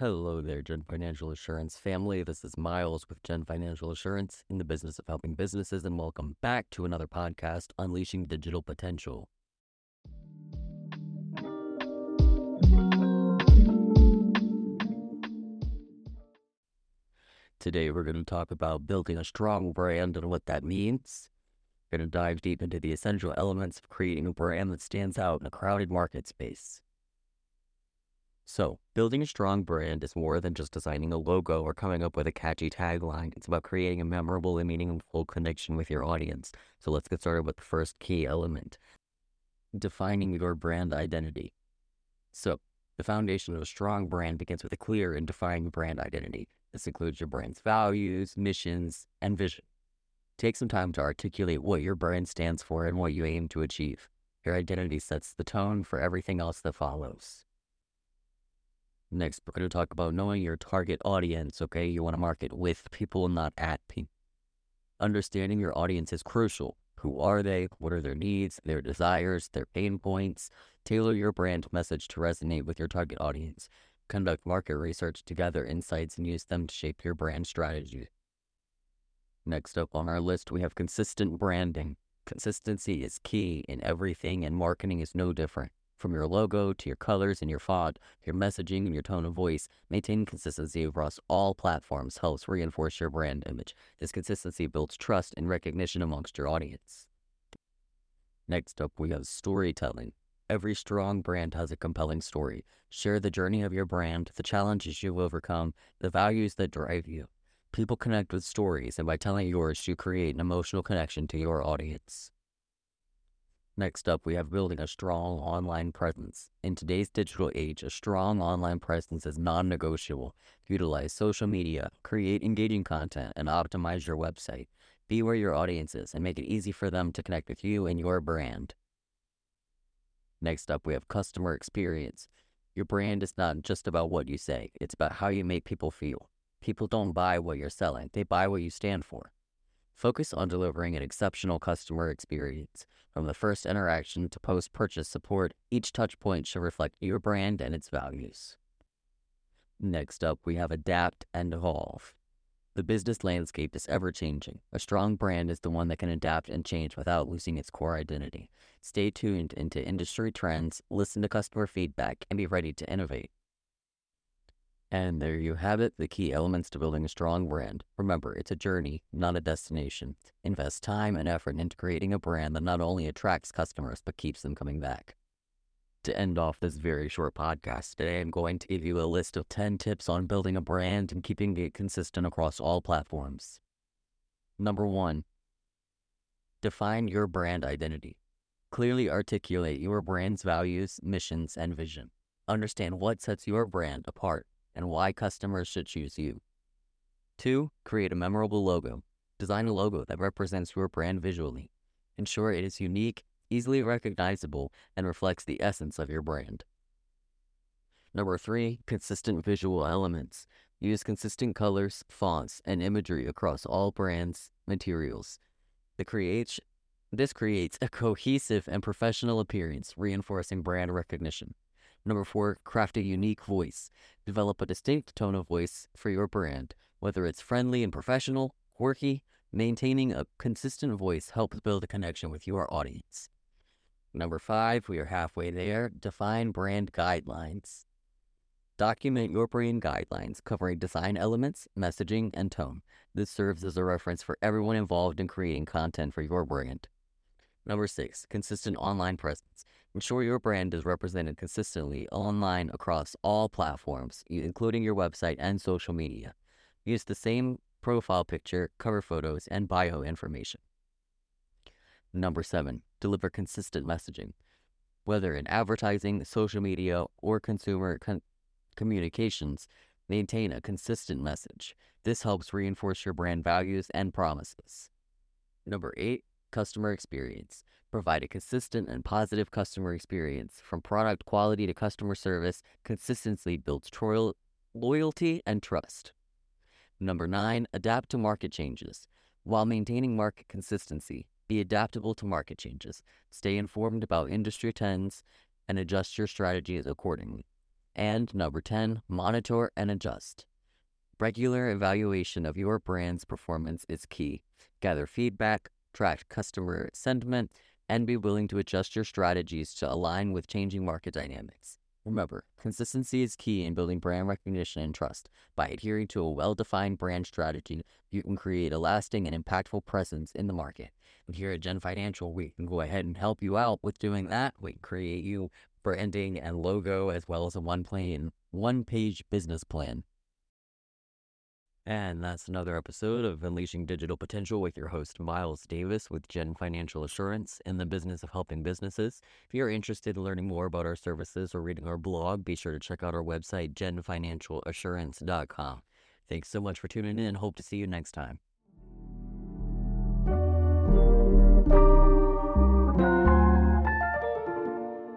Hello there, Gen Financial Assurance family. This is Miles with Gen Financial Assurance in the business of helping businesses, and welcome back to another podcast, Unleashing Digital Potential. Today, we're going to talk about building a strong brand and what that means. We're going to dive deep into the essential elements of creating a brand that stands out in a crowded market space. So, building a strong brand is more than just designing a logo or coming up with a catchy tagline. It's about creating a memorable and meaningful connection with your audience. So, let's get started with the first key element defining your brand identity. So, the foundation of a strong brand begins with a clear and defined brand identity. This includes your brand's values, missions, and vision. Take some time to articulate what your brand stands for and what you aim to achieve. Your identity sets the tone for everything else that follows. Next, we're going to talk about knowing your target audience. Okay, you want to market with people, not at people. Understanding your audience is crucial. Who are they? What are their needs, their desires, their pain points? Tailor your brand message to resonate with your target audience. Conduct market research to gather insights and use them to shape your brand strategy. Next up on our list, we have consistent branding. Consistency is key in everything, and marketing is no different. From your logo to your colors and your font, your messaging and your tone of voice, maintaining consistency across all platforms helps reinforce your brand image. This consistency builds trust and recognition amongst your audience. Next up, we have storytelling. Every strong brand has a compelling story. Share the journey of your brand, the challenges you've overcome, the values that drive you. People connect with stories, and by telling yours, you create an emotional connection to your audience. Next up, we have building a strong online presence. In today's digital age, a strong online presence is non negotiable. Utilize social media, create engaging content, and optimize your website. Be where your audience is and make it easy for them to connect with you and your brand. Next up, we have customer experience. Your brand is not just about what you say, it's about how you make people feel. People don't buy what you're selling, they buy what you stand for. Focus on delivering an exceptional customer experience. From the first interaction to post purchase support, each touchpoint should reflect your brand and its values. Next up, we have adapt and evolve. The business landscape is ever changing. A strong brand is the one that can adapt and change without losing its core identity. Stay tuned into industry trends, listen to customer feedback, and be ready to innovate. And there you have it, the key elements to building a strong brand. Remember, it's a journey, not a destination. Invest time and effort into creating a brand that not only attracts customers, but keeps them coming back. To end off this very short podcast today, I'm going to give you a list of 10 tips on building a brand and keeping it consistent across all platforms. Number one, define your brand identity. Clearly articulate your brand's values, missions, and vision. Understand what sets your brand apart and why customers should choose you. Two, create a memorable logo. Design a logo that represents your brand visually. Ensure it is unique, easily recognizable, and reflects the essence of your brand. Number three, consistent visual elements. Use consistent colors, fonts, and imagery across all brands, materials. The creates, this creates a cohesive and professional appearance, reinforcing brand recognition. Number four, craft a unique voice. Develop a distinct tone of voice for your brand, whether it's friendly and professional, quirky. Maintaining a consistent voice helps build a connection with your audience. Number five, we are halfway there. Define brand guidelines. Document your brand guidelines covering design elements, messaging, and tone. This serves as a reference for everyone involved in creating content for your brand. Number six, consistent online presence. Ensure your brand is represented consistently online across all platforms, including your website and social media. Use the same profile picture, cover photos, and bio information. Number seven, deliver consistent messaging. Whether in advertising, social media, or consumer con- communications, maintain a consistent message. This helps reinforce your brand values and promises. Number eight, customer experience provide a consistent and positive customer experience. From product quality to customer service, consistency builds loyalty and trust. Number nine, adapt to market changes. While maintaining market consistency, be adaptable to market changes. Stay informed about industry trends and adjust your strategies accordingly. And number 10, monitor and adjust. Regular evaluation of your brand's performance is key. Gather feedback, track customer sentiment, and be willing to adjust your strategies to align with changing market dynamics. Remember, consistency is key in building brand recognition and trust. By adhering to a well defined brand strategy, you can create a lasting and impactful presence in the market. And here at Gen Financial, we can go ahead and help you out with doing that. We create you branding and logo as well as a one plane, one page business plan. And that's another episode of Unleashing Digital Potential with your host, Miles Davis with Gen Financial Assurance in the business of helping businesses. If you're interested in learning more about our services or reading our blog, be sure to check out our website, genfinancialassurance.com. Thanks so much for tuning in. Hope to see you next time.